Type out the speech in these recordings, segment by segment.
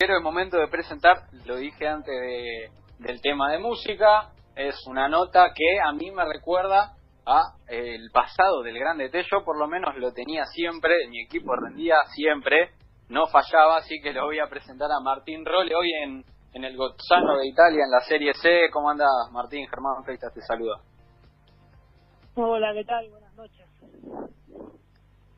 Pero el momento de presentar, lo dije antes de, del tema de música, es una nota que a mí me recuerda a el pasado del Grande T. Yo por lo menos lo tenía siempre, mi equipo rendía siempre, no fallaba, así que lo voy a presentar a Martín Role hoy en, en el Gozzano de Italia, en la Serie C. ¿Cómo andas, Martín? Germán Freitas te saluda. Hola, ¿qué tal? Buenas.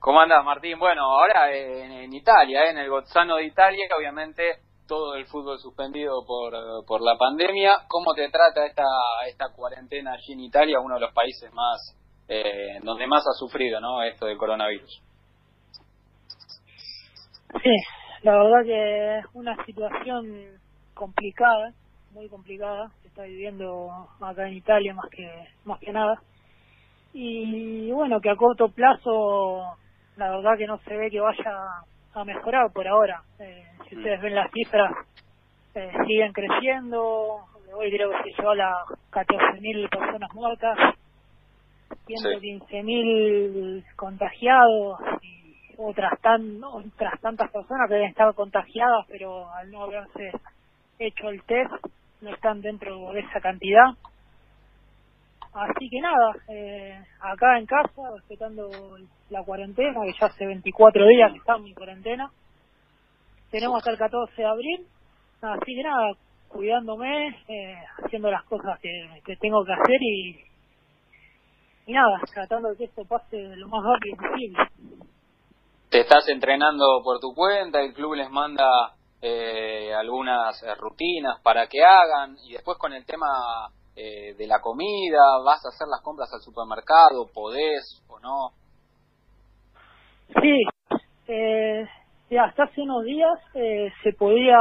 ¿Cómo andas, Martín? Bueno, ahora en, Italia, ¿eh? en el Gozzano de Italia, obviamente todo el fútbol suspendido por, por la pandemia. ¿Cómo te trata esta, esta cuarentena allí en Italia, uno de los países más eh, donde más ha sufrido ¿no? esto del coronavirus? Sí, la verdad que es una situación complicada, muy complicada, se está viviendo acá en Italia más que más que nada. Y bueno, que a corto plazo la verdad que no se ve que vaya a mejorar por ahora. Eh, si ustedes ven las cifras, eh, siguen creciendo. Hoy creo que se llegó a las 14.000 personas muertas, 115.000 contagiados y otras, tan, otras tantas personas que deben estar contagiadas, pero al no haberse hecho el test no están dentro de esa cantidad. Así que nada, eh, acá en casa, respetando la cuarentena, que ya hace 24 días que estamos en cuarentena. Tenemos hasta el 14 de abril, así que nada, cuidándome, eh, haciendo las cosas que, tengo que hacer y, y nada, tratando de que esto pase lo más rápido posible. Te estás entrenando por tu cuenta, el club les manda eh, algunas rutinas para que hagan y después con el tema eh, de la comida, vas a hacer las compras al supermercado, podés o no. Sí, eh, hasta hace unos días eh, se podía,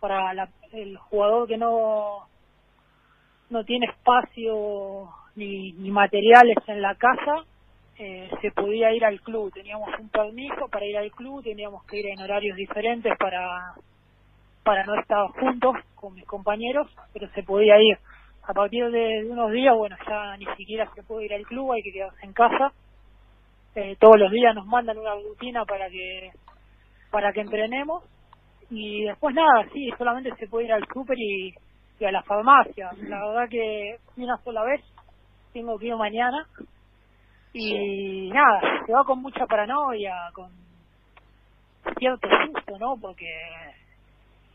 para el jugador que no, no tiene espacio ni, ni materiales en la casa, eh, se podía ir al club. Teníamos un permiso para ir al club, teníamos que ir en horarios diferentes para, para no estar juntos con mis compañeros, pero se podía ir. A partir de unos días, bueno, ya ni siquiera se puede ir al club, hay que quedarse en casa eh, todos los días nos mandan una rutina para que para que entrenemos y después nada, sí, solamente se puede ir al súper y, a la farmacia. La verdad que una sola vez tengo que ir mañana y nada, se va con mucha paranoia, con cierto susto, ¿no? Porque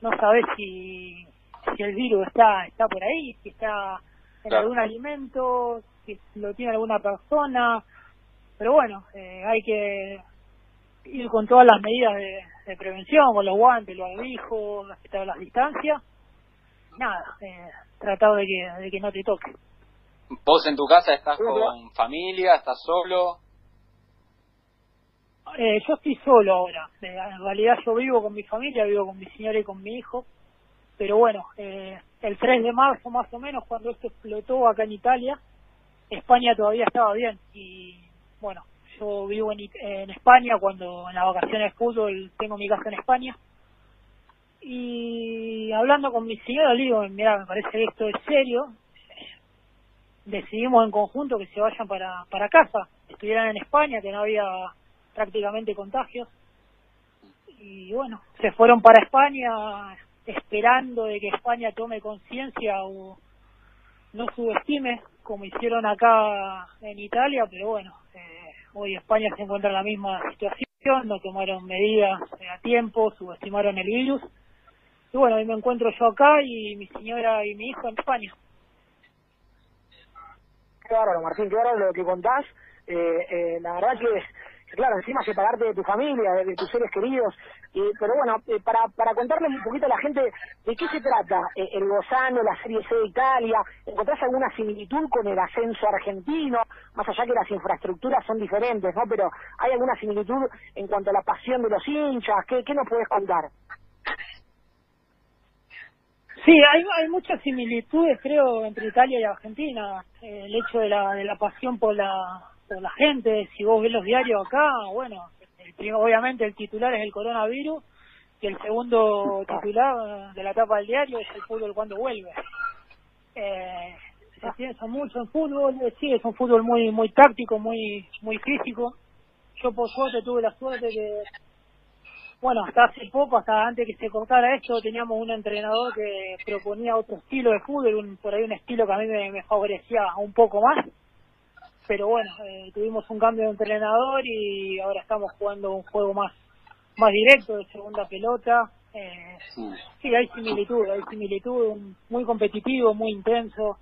no sabes si, si el virus está está por ahí, si está en algún alimento, si lo tiene alguna persona, pero bueno, eh, hay que ir con todas las medidas de, prevención, con los guantes, los abijos, respetar las distancias. Nada, eh, tratar de que, de que no te toque. ¿Vos en tu casa estás con familia, estás solo? Eh, yo estoy solo ahora. Eh, en realidad yo vivo con mi familia, vivo con mi señora y con mi hijo. Pero bueno, eh, el 3 de marzo más o menos, cuando esto explotó acá en Italia, España todavía estaba bien y bueno, yo vivo en, España, cuando en las vacaciones de fútbol tengo mi casa en España. Y hablando con mi señora, le digo, mira, me parece que esto es serio. Decidimos en conjunto que se vayan para, para casa, estuvieran en España, que no había prácticamente contagios. Y bueno, se fueron para España esperando de que España tome conciencia o no subestime como hicieron acá en Italia, pero bueno, Hoy España se encuentra en la misma situación, no tomaron medidas a tiempo, subestimaron el virus. Y bueno, hoy me encuentro yo acá y mi señora y mi hijo en España. Bárbaro, Martín, bárbaro lo que contás. Eh, eh, la verdad que, claro, encima separarte de tu familia, de tus seres queridos, pero bueno, eh, para, para contarle un poquito a la gente de qué se trata eh, el Gozano, la Serie C de Italia, ¿encontrás alguna similitud con el ascenso argentino? Más allá que las infraestructuras son diferentes, ¿no? Pero ¿hay alguna similitud en cuanto a la pasión de los hinchas? ¿Qué, qué nos puedes contar? Sí, hay, hay muchas similitudes, creo, entre Italia y Argentina. Eh, el hecho de la, de la pasión por la, por la gente, si vos ves los diarios acá, bueno, obviamente el titular es el coronavirus y el segundo titular de la etapa del diario es el fútbol cuando vuelve. Eh, se piensa mucho en fútbol, eh, sí, es un fútbol muy muy táctico, muy muy físico. Yo por suerte tuve la suerte de, bueno, hasta hace poco, hasta antes que se cortara esto, teníamos un entrenador que proponía otro estilo de fútbol, un, por ahí un estilo que a mí me, favorecía un poco más. Pero bueno, eh, tuvimos un cambio de entrenador y ahora estamos jugando un juego más más directo de segunda pelota. Eh, sí, hay similitud, hay similitud, muy competitivo, muy intenso,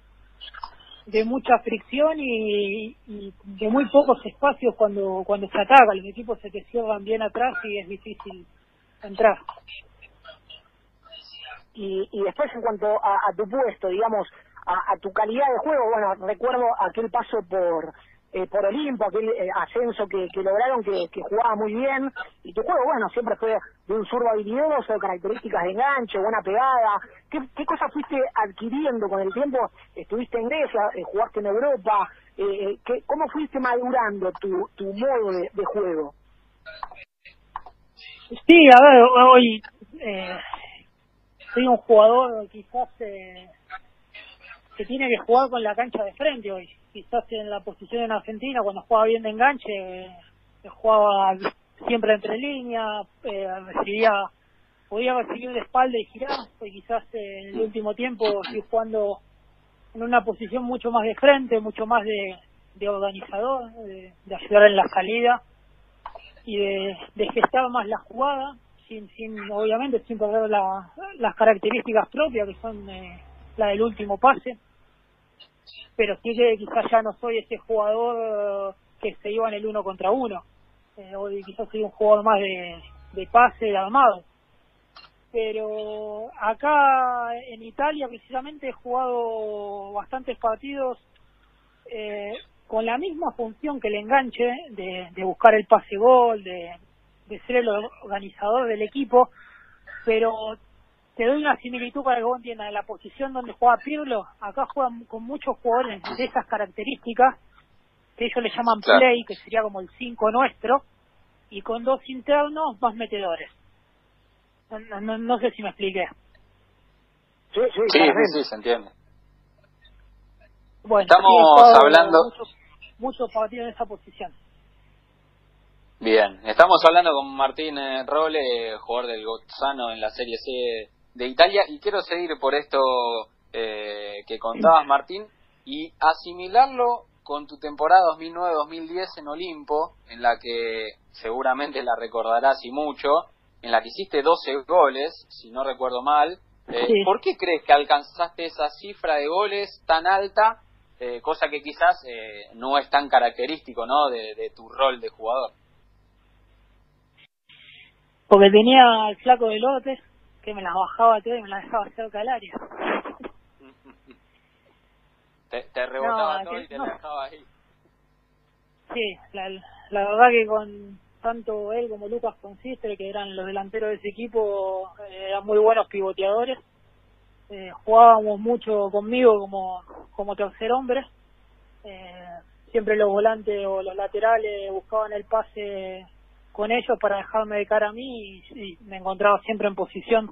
de mucha fricción y, de muy pocos espacios cuando cuando se ataca. Los equipos se te cierran bien atrás y es difícil entrar. Y, y después en cuanto a, tu puesto, digamos, a, a, tu calidad de juego, bueno, recuerdo aquel paso por eh, por Olimpo, aquel eh, ascenso que, que lograron, que, que, jugaba muy bien, y tu juego, bueno, siempre fue de un zurdo habilidoso, características de enganche, buena pegada. ¿Qué, qué cosas fuiste adquiriendo con el tiempo? Estuviste en Grecia, eh, jugaste en Europa, eh, ¿qué, ¿cómo fuiste madurando tu, tu modo de, de juego? Sí, a ver, hoy soy un jugador quizás tiene que jugar con la cancha de frente hoy. Quizás en la posición en Argentina, cuando jugaba bien de enganche, eh, jugaba siempre entre líneas, eh, recibía, podía recibir de espalda y girar, y quizás en el último tiempo estoy jugando en una posición mucho más de frente, mucho más de, de organizador, de, ayudar en la salida y de, de gestar más la jugada, sin, sin obviamente sin perder la, las características propias que son eh, la del último pase pero sí que quizás ya no soy ese jugador que se iba en el uno contra uno. Eh, hoy quizás soy un jugador más de, de pase, de armado. Pero acá en Italia precisamente he jugado bastantes partidos eh, con la misma función que el enganche, de, de buscar el pase gol, de, de ser el organizador del equipo, pero te doy una similitud para que vos entiendas. En la posición donde juega Pirlo, acá juegan con muchos jugadores de esas características, que ellos le llaman play, que sería como el 5 nuestro, y con dos internos más metedores. No, no, sé si me expliqué. Sí, sí, sí, sí, se entiende. Bueno, estamos hablando... Muchos partidos en esa posición. Bien, estamos hablando con Martín eh, Roble, jugador del Gozzano en la Serie C de Italia y quiero seguir por esto eh, que contabas Martín y asimilarlo con tu temporada 2009-2010 en Olimpo, en la que seguramente la recordarás y mucho, en la que hiciste 12 goles, si no recuerdo mal. Eh, ¿Por qué crees que alcanzaste esa cifra de goles tan alta, eh, cosa que quizás no es tan característico ¿no? De, tu rol de jugador? Porque tenía el flaco de lotes que me las bajaba todo y me las dejaba cerca del área. te, rebotaba todo y te dejaba ahí. Sí, la, la verdad que con tanto él como Lucas Consistre, que eran los delanteros de ese equipo, eh, eran muy buenos pivoteadores. Eh, jugábamos mucho conmigo como, como tercer hombre. Eh, siempre los volantes o los laterales buscaban el pase con ellos para dejarme de cara a mí y, me encontraba siempre en posición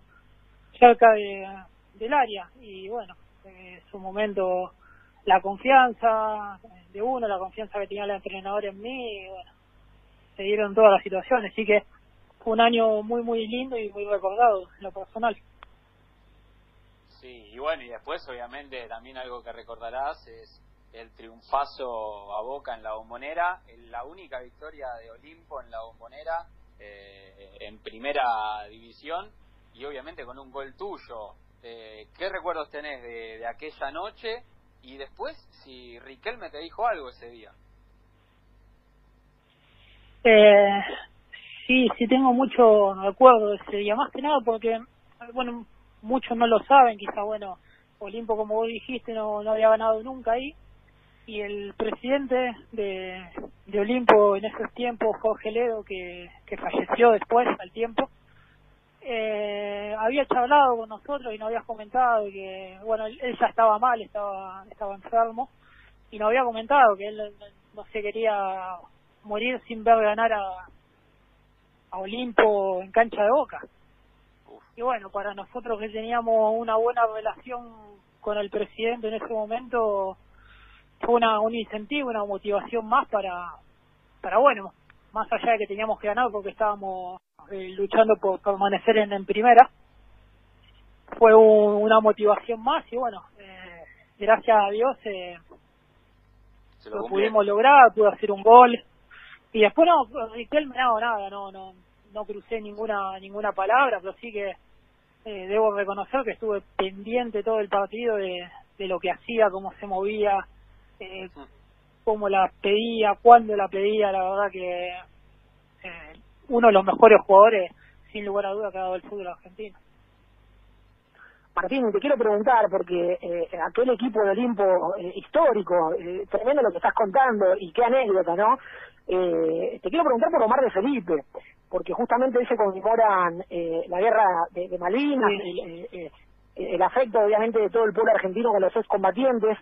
cerca de, del área y bueno, en su momento la confianza de uno, la confianza que tenía el entrenador en mí, bueno, se dieron todas las situaciones, así que fue un año muy muy lindo y muy recordado en lo personal. Sí, y bueno, y después obviamente también algo que recordarás es el triunfazo a Boca en la bombonera, la única victoria de Olimpo en la bombonera eh, en primera división y obviamente con un gol tuyo. Eh, ¿Qué recuerdos tenés de, aquella noche? Y después, si Riquelme te dijo algo ese día. Eh, sí, sí tengo mucho recuerdo de ese día, más que nada porque, bueno, muchos no lo saben, quizá, bueno, Olimpo, como vos dijiste, no, no había ganado nunca ahí, y el presidente de, de Olimpo en esos tiempos, Jorge Ledo, que, que falleció después, al tiempo, eh, había charlado con nosotros y nos había comentado que, bueno, él, ya estaba mal, estaba, estaba enfermo, y nos había comentado que él no se quería morir sin ver ganar a, a Olimpo en cancha de boca. Y bueno, para nosotros que teníamos una buena relación con el presidente en ese momento, fue una, un incentivo, una motivación más para, para bueno, más allá de que teníamos que ganar porque estábamos eh, luchando por permanecer en, en primera. Fue una motivación más y bueno, eh, gracias a Dios eh, lo, pudimos lograr, pude hacer un gol y después no, Riquelme no, nada, no, no, no crucé ninguna ninguna palabra, pero sí que eh, debo reconocer que estuve pendiente todo el partido de, de lo que hacía, cómo se movía, eh, cómo la pedía, cuándo la pedía, la verdad que eh, uno de los mejores jugadores, sin lugar a duda, que ha dado el fútbol argentino. Martín, te quiero preguntar, porque eh, aquel equipo de Olimpo eh, histórico, eh, tremendo lo que estás contando y qué anécdota, ¿no? Eh, te quiero preguntar por Omar de Felipe, porque justamente se conmemoran eh, la guerra de, de Malvinas, el, el, afecto obviamente de todo el pueblo argentino con los excombatientes.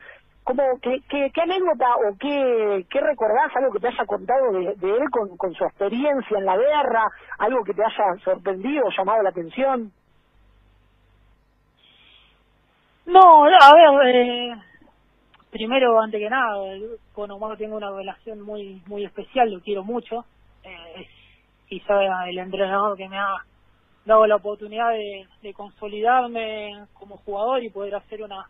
¿Cómo, qué, qué, anécdota o qué, qué recordás, algo que te haya contado de, él con, con su experiencia en la guerra, algo que te haya sorprendido, llamado la atención? No, a ver, eh, primero, antes que nada, con Omar tengo una relación muy muy especial, lo quiero mucho. Eh, es quizá el entrenador que me ha dado la oportunidad de consolidarme como jugador y poder hacer una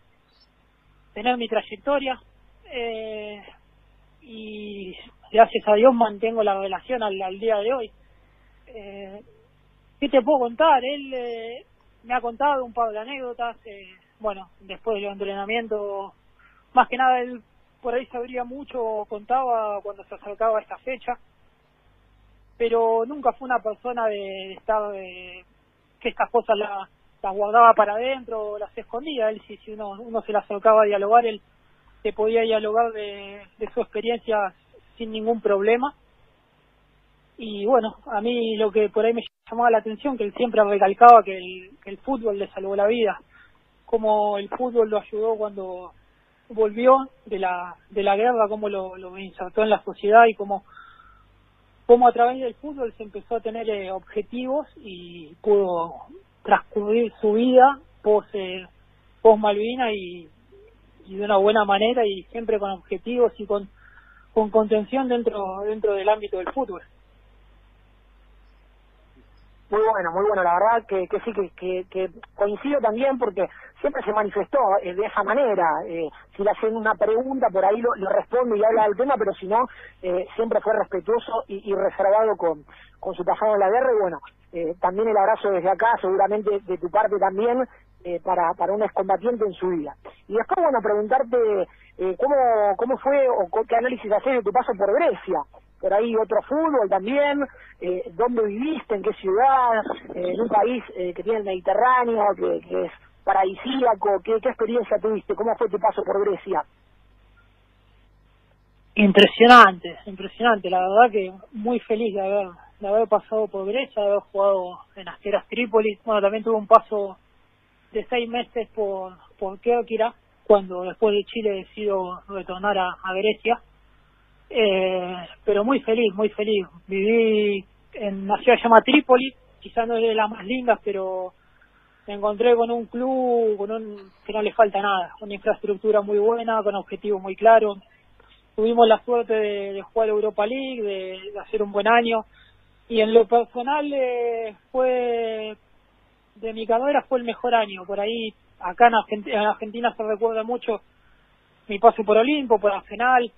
tener mi trayectoria eh, y gracias a Dios mantengo la relación al, día de hoy eh, ¿qué te puedo contar? él eh, me ha contado un par de anécdotas eh, bueno, después del entrenamiento, más que nada él por ahí sabría mucho, contaba cuando se acercaba a esta fecha, pero nunca fue una persona de, estar, de, que estas cosas las la guardaba para adentro las escondía, él si, si uno, uno se le acercaba a dialogar, él se podía dialogar de, de su experiencia sin ningún problema. Y bueno, a mí lo que por ahí me llamaba la atención, que él siempre recalcaba que el, que el fútbol le salvó la vida cómo el fútbol lo ayudó cuando volvió de la de la guerra, cómo lo, lo insertó en la sociedad y cómo cómo a través del fútbol se empezó a tener eh, objetivos y pudo transcurrir su vida post, eh, post Malvina y, y de una buena manera y siempre con objetivos y con con contención dentro dentro del ámbito del fútbol. Muy bueno, muy bueno, la verdad que, que sí, que, que, que coincido también porque siempre se manifestó eh, de esa manera. Eh, si le hacen una pregunta, por ahí lo, lo, responde y habla del tema, pero si no, eh, siempre fue respetuoso y, y, reservado con, con su pasado en la guerra. Y bueno, eh, también el abrazo desde acá, seguramente de tu parte también, eh, para, para un excombatiente en su vida. Y después, bueno, preguntarte eh, cómo, cómo fue o qué análisis haces de tu paso por Grecia por ahí otro fútbol también, eh, dónde viviste, en qué ciudad, en un país que tiene el Mediterráneo, que, que es paradisíaco, ¿qué, ¿qué experiencia tuviste? ¿Cómo fue tu paso por Grecia? Impresionante, impresionante, la verdad que muy feliz de haber, de haber pasado por Grecia, de haber jugado en Asqueras Trípolis, bueno, también tuve un paso de seis meses por, por Kerkira, cuando después de Chile decido retornar a, a Grecia, eh, pero muy feliz, muy feliz. Viví en una ciudad llamada Trípoli, quizás no es de las más lindas, pero me encontré con un club con un, que no le falta nada, una infraestructura muy buena, con objetivos muy claros. Tuvimos la suerte de, jugar Europa League, de, hacer un buen año, y en lo personal eh, fue, de mi carrera fue el mejor año. Por ahí, acá en Argentina, en Argentina se recuerda mucho mi paso por Olimpo, por Arsenal,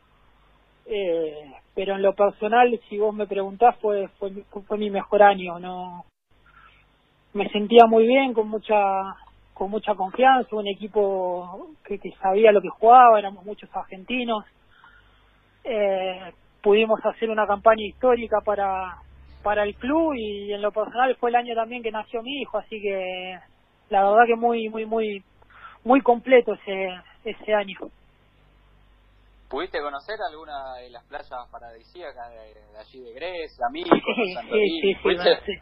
eh, pero en lo personal, si vos me preguntás, fue, fue, fue mi mejor año, no me sentía muy bien, con mucha con mucha confianza, un equipo que, que sabía lo que jugaba, éramos muchos argentinos, eh, pudimos hacer una campaña histórica para para el club y en lo personal fue el año también que nació mi hijo, así que la verdad que muy muy muy muy completo ese ese año. ¿Pudiste conocer alguna de las playas paradisíacas de, de allí de Grecia, Mykonos, Santorini? Sí, sí, sí,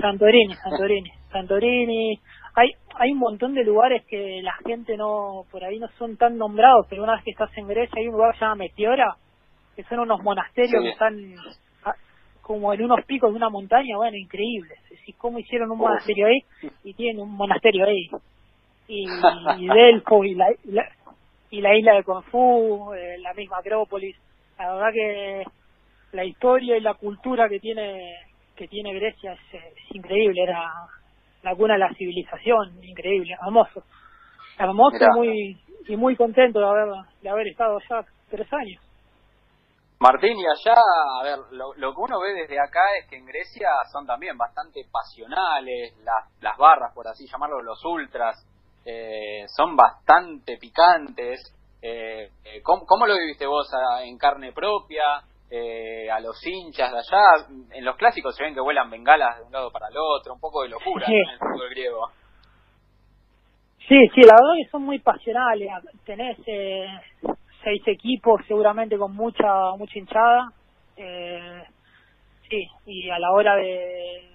Santorini, Santorini, Santorini. Hay hay un montón de lugares que la gente no por ahí no son tan nombrados, pero una vez que estás en Grecia hay un lugar que se llama Meteora, que son unos monasterios sí. que están como en unos picos de una montaña, bueno, increíbles. Es cómo hicieron un monasterio ahí y tienen un monasterio ahí. Y, y Delfos y la, y la y la isla de Corfú, eh, la misma Acrópolis. La verdad que la historia y la cultura que tiene que tiene Grecia es, increíble, era la cuna de la civilización, increíble, hermoso, hermoso y muy y muy contento de haber de haber estado allá tres años. Martín, y allá, a ver, lo, lo, que uno ve desde acá es que en Grecia son también bastante pasionales, las, las barras, por así llamarlo, los ultras, eh, son bastante picantes. Eh, eh ¿cómo, lo viviste vos en carne propia? Eh, a los hinchas de allá, en los clásicos se ven que vuelan bengalas de un lado para el otro, un poco de locura en el fútbol griego. Sí, sí, la verdad que son muy pasionales. Tenés eh, seis equipos seguramente con mucha mucha hinchada. Eh, sí, y a la hora de,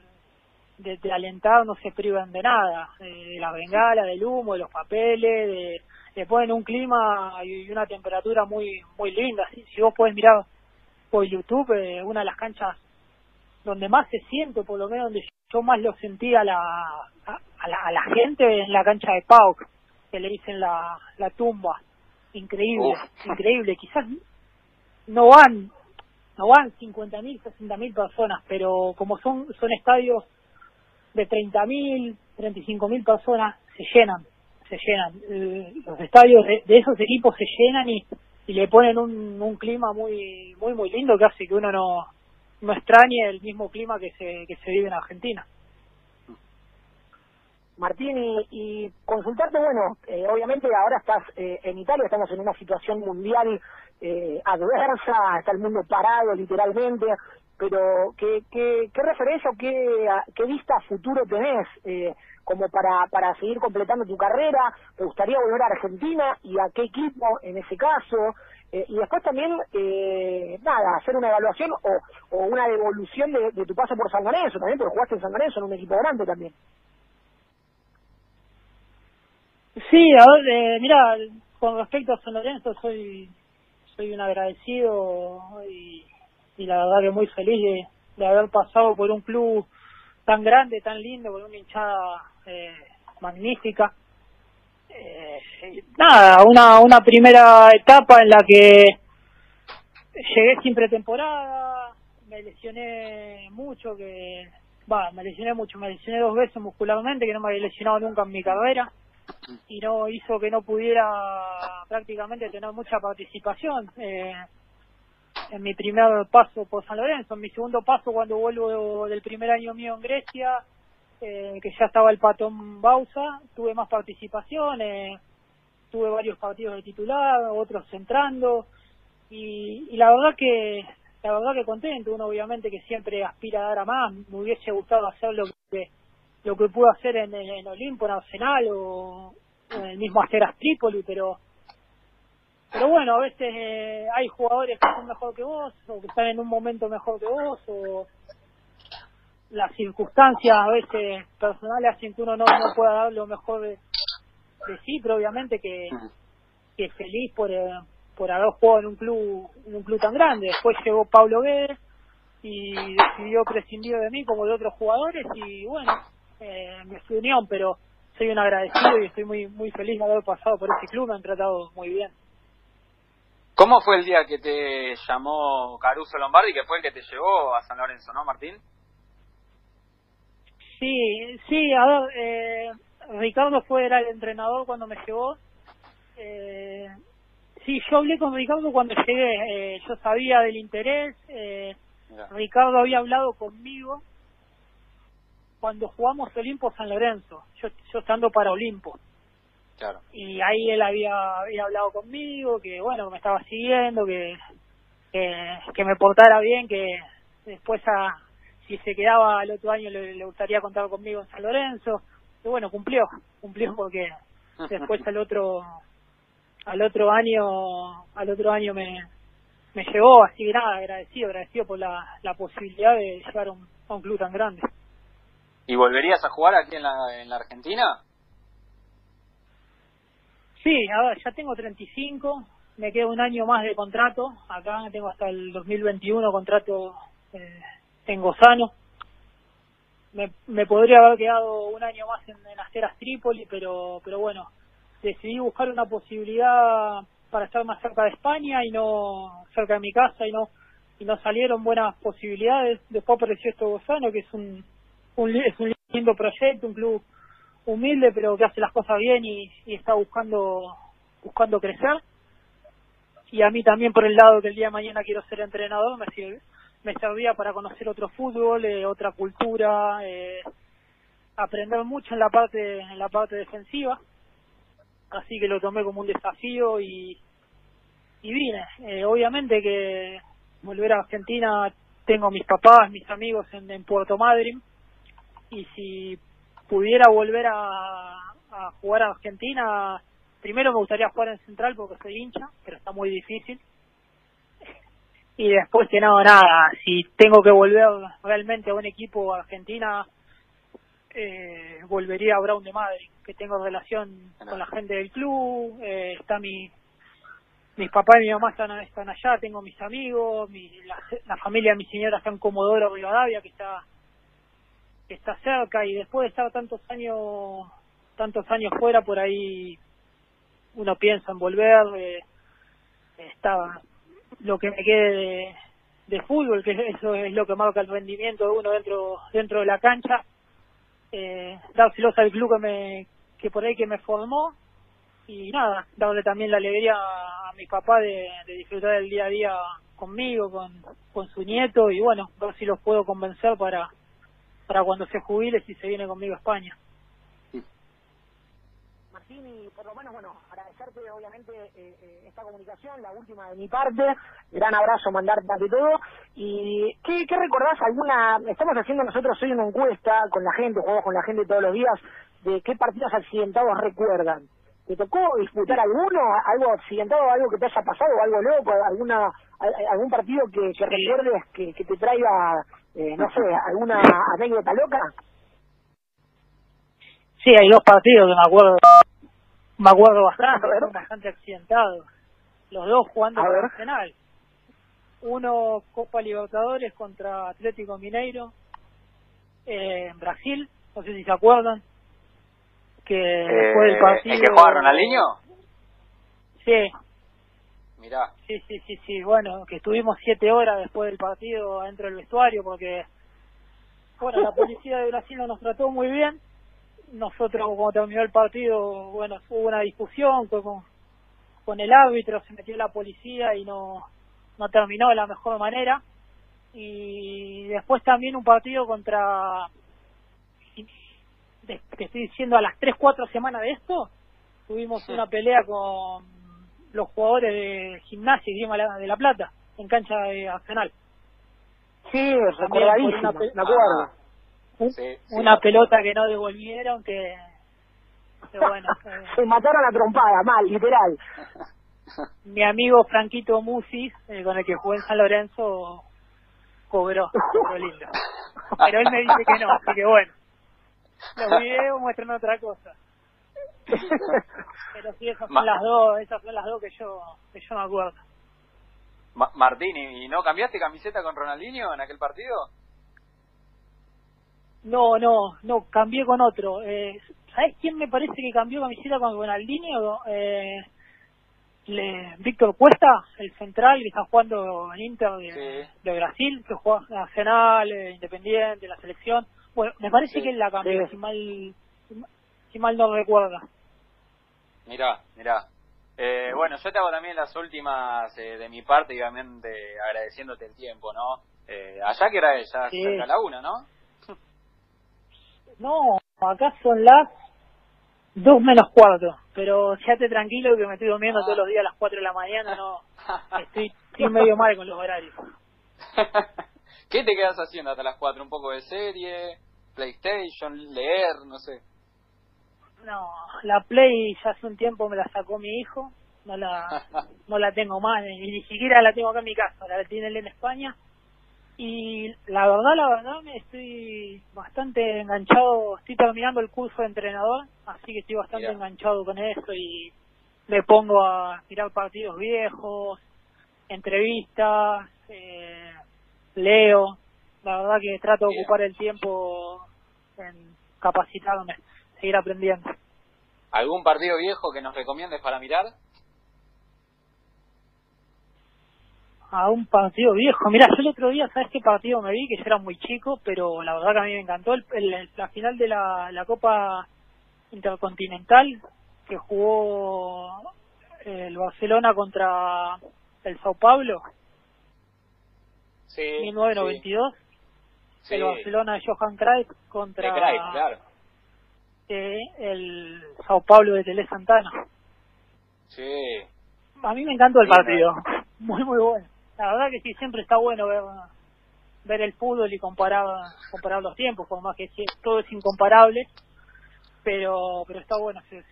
de, alentar no se privan de nada, de la bengala, del humo, de los papeles, de, le ponen un clima y una temperatura muy muy linda. Si, vos podés mirar por YouTube, eh, una de las canchas donde más se siente, por lo menos donde yo más lo sentí a la, a, la, a la gente en la cancha de Pau, que le dicen la, la tumba. Increíble, increíble. Quizás no van no van 50.000, 60.000 personas, pero como son son estadios de 30.000, 35.000 personas, se llenan, se llenan. Eh, los estadios de, esos equipos se llenan y, y le ponen un, un clima muy muy muy lindo que hace que uno no no extrañe el mismo clima que se que se vive en Argentina. Martín, y, consultarte, bueno, eh, obviamente ahora estás eh, en Italia, estamos en una situación mundial eh, adversa, está el mundo parado literalmente, pero ¿qué, qué, qué referencia o qué, qué vista futuro tenés eh, como para, para seguir completando tu carrera? ¿Te gustaría volver a Argentina y a qué equipo en ese caso? Eh, y después también, eh, nada, hacer una evaluación o, o una devolución de, de tu paso por San Lorenzo también, porque jugaste en San Lorenzo en un equipo grande también. Sí, a ver, eh, mira, con respecto a San Lorenzo soy soy un agradecido y, la verdad que muy feliz de, haber pasado por un club tan grande, tan lindo, con una hinchada eh, magnífica. Eh, nada, una, una primera etapa en la que llegué sin pretemporada, me lesioné mucho, que va, me lesioné mucho, me lesioné dos veces muscularmente, que no me había lesionado nunca en mi carrera y no hizo que no pudiera prácticamente tener mucha participación eh, en mi primer paso por San Lorenzo, en mi segundo paso cuando vuelvo del primer año mío en Grecia, eh, que ya estaba el patón Bausa, tuve más participación, eh, tuve varios partidos de titular, otros entrando y, y la verdad que la verdad que contento, uno obviamente que siempre aspira a dar a más, me hubiese gustado hacer lo que lo que pudo hacer en, en Olimpo, en Arsenal o, en el mismo Asteras Trípoli, pero pero bueno, a veces eh, hay jugadores que son mejor que vos o que están en un momento mejor que vos o las circunstancias a veces personales hacen que uno no, no pueda dar lo mejor de, sí, pero obviamente que, que feliz por, eh, por haber jugado en un club en un club tan grande. Después llegó Pablo Guedes y decidió prescindir de mí como de otros jugadores y bueno, eh, mi unión, pero soy un agradecido y estoy muy muy feliz de haber pasado por este club, me han tratado muy bien. ¿Cómo fue el día que te llamó Caruso Lombardi, que fue el que te llevó a San Lorenzo, no, Martín? Sí, sí, a ver, eh, Ricardo fue era el entrenador cuando me llevó. Eh, sí, yo hablé con Ricardo cuando llegué, eh, yo sabía del interés, eh, Ricardo había hablado conmigo cuando jugamos Olimpo San Lorenzo, yo, yo estando para Olimpo. Claro. Y ahí él había, había hablado conmigo, que bueno, me estaba siguiendo, que, que, me portara bien, que después a, si se quedaba el otro año le, gustaría contar conmigo en San Lorenzo. Y bueno, cumplió, cumplió porque después al otro al otro año al otro año me me llegó así que nada agradecido agradecido por la, la posibilidad de llegar a un, a un club tan grande ¿Y volverías a jugar aquí en la, en la Argentina? Sí, a ver, ya tengo 35, me queda un año más de contrato, acá tengo hasta el 2021 contrato eh, en Gozano. Me, me podría haber quedado un año más en, en Asteras Trípoli, pero, pero bueno, decidí buscar una posibilidad para estar más cerca de España y no cerca de mi casa y no y nos salieron buenas posibilidades. Después apareció esto Gozano, que es un, un, es un lindo proyecto, un club humilde, pero que hace las cosas bien y, está buscando buscando crecer. Y a mí también por el lado que el día de mañana quiero ser entrenador, me sirve, me servía para conocer otro fútbol, eh, otra cultura, eh, aprender mucho en la parte en la parte defensiva. Así que lo tomé como un desafío y y vine. Eh, obviamente que volver a Argentina tengo mis papás, mis amigos en, en Puerto Madryn y si pudiera volver a, a jugar a Argentina, primero me gustaría jugar en Central porque soy hincha, pero está muy difícil. Y después que no, nada, si tengo que volver realmente a un equipo Argentina, eh, volvería a Brown de Madrid, que tengo relación con la gente del club, eh, está mi mis papás y mi mamá están, están allá, tengo mis amigos, mi, la, la familia de mi señora está en Comodoro Rivadavia, que está está cerca y después de estar tantos años tantos años fuera por ahí uno piensa en volver eh, está lo que me quede de, fútbol que eso es lo que marca el rendimiento de uno dentro dentro de la cancha eh, dárselos al club que me que por ahí que me formó y nada darle también la alegría a mi papá de, de disfrutar el día a día conmigo con con su nieto y bueno ver si los puedo convencer para para cuando se jubile si se viene conmigo a España. Martín, y por lo menos, bueno, agradecerte obviamente eh, eh, esta comunicación, la última de mi parte, gran abrazo, mandarte ante todo, y ¿qué, ¿qué recordás alguna, estamos haciendo nosotros hoy una encuesta con la gente, jugamos con la gente todos los días, de qué partidos accidentados recuerdan? ¿Te tocó disputar alguno, algo accidentado, algo que te haya pasado, algo loco, alguna algún partido que, que recuerdes que, que te traiga eh, no sé, alguna anécdota loca? Sí, hay dos partidos que me acuerdo, me acuerdo bastante, son bastante accidentados. Los dos jugando con Arsenal. Uno Copa Libertadores contra Atlético Mineiro eh, en Brasil, no sé si se acuerdan. Que después del partido. ¿El que juega Ronaldinho? Sí, Mirá. Sí, sí, sí, sí. Bueno, que estuvimos siete horas después del partido dentro del vestuario porque, bueno, la policía de Brasil no nos trató muy bien. Nosotros, cuando terminó el partido, bueno, hubo una discusión con, con el árbitro, se metió la policía y no, no terminó de la mejor manera. Y después también un partido contra, te estoy diciendo, a las tres, cuatro semanas de esto, tuvimos una pelea con los jugadores de gimnasia y de la, de la Plata en cancha de Arsenal. Sí, recordadísimo, me acuerdo. Un, una pelota que no devolvieron que, que bueno. eh, Se mataron a trompada, mal, literal. mi amigo Franquito Musi, eh, con el que jugué en San Lorenzo, cobró, cobró lindo. Pero él me dice que no, así que bueno. Los videos muestran otra cosa. Pero sí, esas son las dos, esas son las dos que yo, que yo me acuerdo. Ma- Martín, ¿y no cambiaste camiseta con Ronaldinho en aquel partido? No, no, no, cambié con otro. Eh, ¿Sabes quién me parece que cambió camiseta con Ronaldinho? Eh, le, Víctor Cuesta, el central que está jugando en Inter de, Sí. de Brasil, que juega Nacional, eh, Independiente, la selección. Bueno, me parece Sí. que él la cambió, Sí. si mal- si mal no recuerda. Mirá, mirá. Eh, bueno, yo te hago también las últimas eh, de mi parte y obviamente agradeciéndote el tiempo, ¿no? Eh, allá que era ya Sí. cerca de la una, ¿no? No, acá son las dos menos cuarto, pero quédate tranquilo que me estoy durmiendo Ah. todos los días a las cuatro de la mañana, no, estoy, estoy medio mal con los horarios. ¿Qué te quedas haciendo hasta las cuatro? ¿Un poco de serie? ¿PlayStation? ¿Leer? No sé. No, la Play ya hace un tiempo me la sacó mi hijo, no la no la tengo más, ni, ni siquiera la tengo acá en mi casa, la tiene él en España. Y la verdad, la verdad, me estoy bastante enganchado, estoy terminando el curso de entrenador, así que estoy bastante Mirá. enganchado con eso y me pongo a mirar partidos viejos, entrevistas, eh, leo, la verdad que trato de ocupar el tiempo en capacitarme, seguir aprendiendo. ¿Algún partido viejo que nos recomiendes para mirar? a un partido viejo. Mira, yo el otro día, ¿sabes qué partido me vi? Que yo era muy chico, pero la verdad que a mí me encantó. El, la final de la, la Copa Intercontinental que jugó el Barcelona contra el Sao Paulo. Sí. 1992. El Barcelona de Johan Cruyff contra claro. El Sao Paulo de Tele Santana. Sí. A mí me encantó el partido. Muy, muy bueno. La verdad que sí, siempre está bueno ver ver el fútbol y comparar comparar los tiempos, por más que todo es incomparable, pero pero está bueno, se,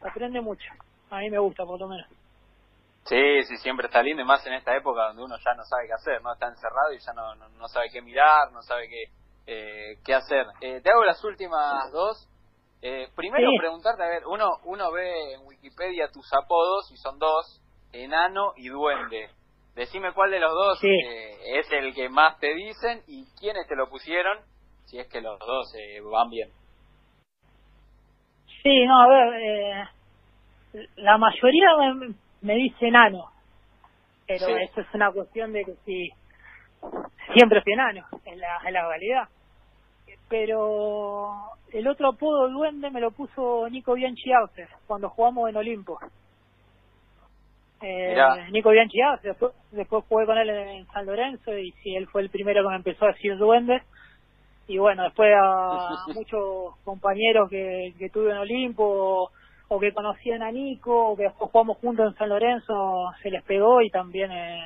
aprende mucho. A mí me gusta, por lo menos. Sí, sí, siempre está lindo, y más en esta época donde uno ya no sabe qué hacer, ¿no? Está encerrado y ya no, no, sabe qué mirar, no sabe qué, eh, qué hacer. Eh, te hago las últimas dos. Eh, primero preguntarte, a ver, uno, uno ve en Wikipedia tus apodos y son dos, enano y duende. Decime cuál de los dos eh, es el que más te dicen y quiénes te lo pusieron, si es que los dos eh, van bien. Sí, no, a ver, eh, la mayoría me, dice enano, pero eso es una cuestión de que si siempre fui enano, en la, en la realidad. Pero el otro apodo duende me lo puso Nico Bianchi Arce cuando jugamos en Olimpo. Eh, Nico Bianchi después, después jugué con él en San Lorenzo y sí, él fue el primero que me empezó a decir duende. Y bueno, después a muchos compañeros que, que tuve en Olimpo o, que conocían a Nico o que después jugamos juntos en San Lorenzo se les pegó y también eh,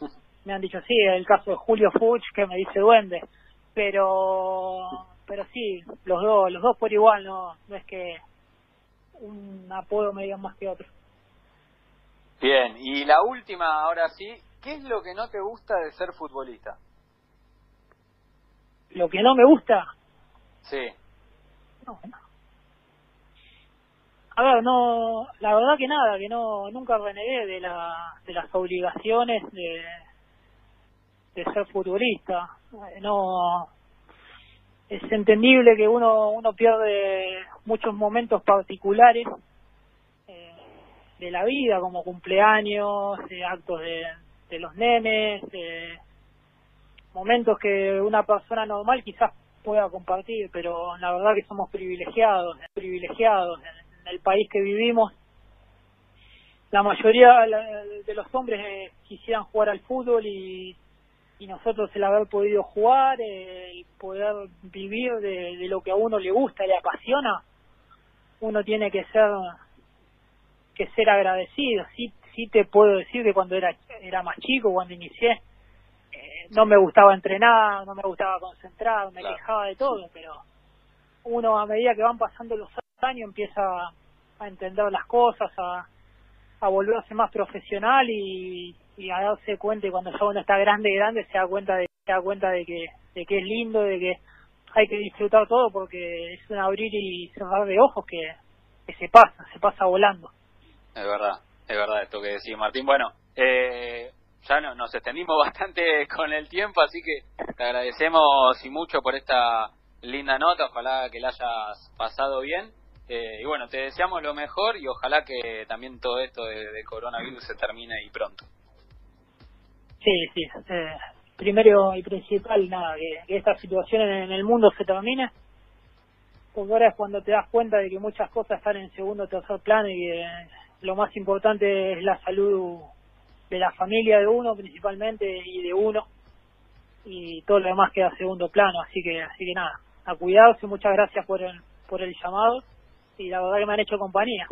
me han dicho sí, el caso de Julio Fuch que me dice duende. Pero pero sí, los dos, los dos por igual, no, no es que un apodo me diga más que otro. Bien, y la última, ahora sí, ¿qué es lo que no te gusta de ser futbolista? ¿Lo que no me gusta? Sí. No, A ver, no, la verdad que nada, que no, nunca renegué de, la, de las obligaciones de, de ser futbolista. No, es entendible que uno, uno pierde muchos momentos particulares de la vida, como cumpleaños, actos de, los nenes, momentos que una persona normal quizás pueda compartir, pero la verdad que somos privilegiados, privilegiados en, el país que vivimos. La mayoría de los hombres eh, quisieran jugar al fútbol y, y nosotros el haber podido jugar, el poder vivir de, de lo que a uno le gusta, le apasiona, uno tiene que ser que ser agradecido. Sí, sí te puedo decir que cuando era, era más chico, cuando inicié, eh, no me gustaba entrenar, no me gustaba concentrar, me quejaba de todo, pero uno a medida que van pasando los años empieza a entender las cosas, a, a volverse más profesional y, y a darse cuenta y cuando ya uno está grande grande se da cuenta de se da cuenta de que de que es lindo de que hay que disfrutar todo porque es un abrir y cerrar de ojos que, que se pasa se pasa volando es verdad, es verdad esto que decís, Martín. Bueno, eh, ya no, nos extendimos bastante con el tiempo, así que te agradecemos y mucho por esta linda nota. Ojalá que la hayas pasado bien. Eh, y bueno, te deseamos lo mejor y ojalá que también todo esto de, coronavirus se termine y pronto. Sí, sí. Eh, primero y principal, nada, que, esta situación en el mundo se termine. Porque ahora es cuando te das cuenta de que muchas cosas están en segundo o tercer plano y que lo más importante es la salud de la familia de uno principalmente y de uno y todo lo demás queda a segundo plano así que así que nada a cuidarse muchas gracias por el por el llamado y la verdad que me han hecho compañía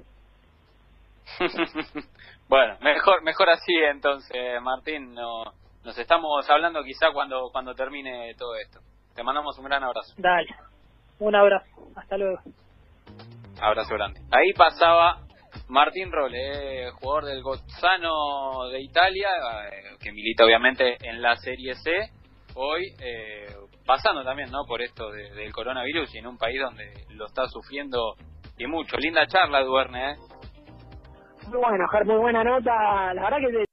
bueno mejor mejor así entonces Martín no, nos estamos hablando quizá cuando cuando termine todo esto te mandamos un gran abrazo dale un abrazo hasta luego abrazo grande ahí pasaba Martín Role, jugador del Gozzano de Italia, eh, que milita obviamente en la Serie C, hoy eh, pasando también no por esto del coronavirus y en un país donde lo está sufriendo y mucho. Linda charla, Duerne. ¿eh? Muy bueno, muy buena nota. La verdad que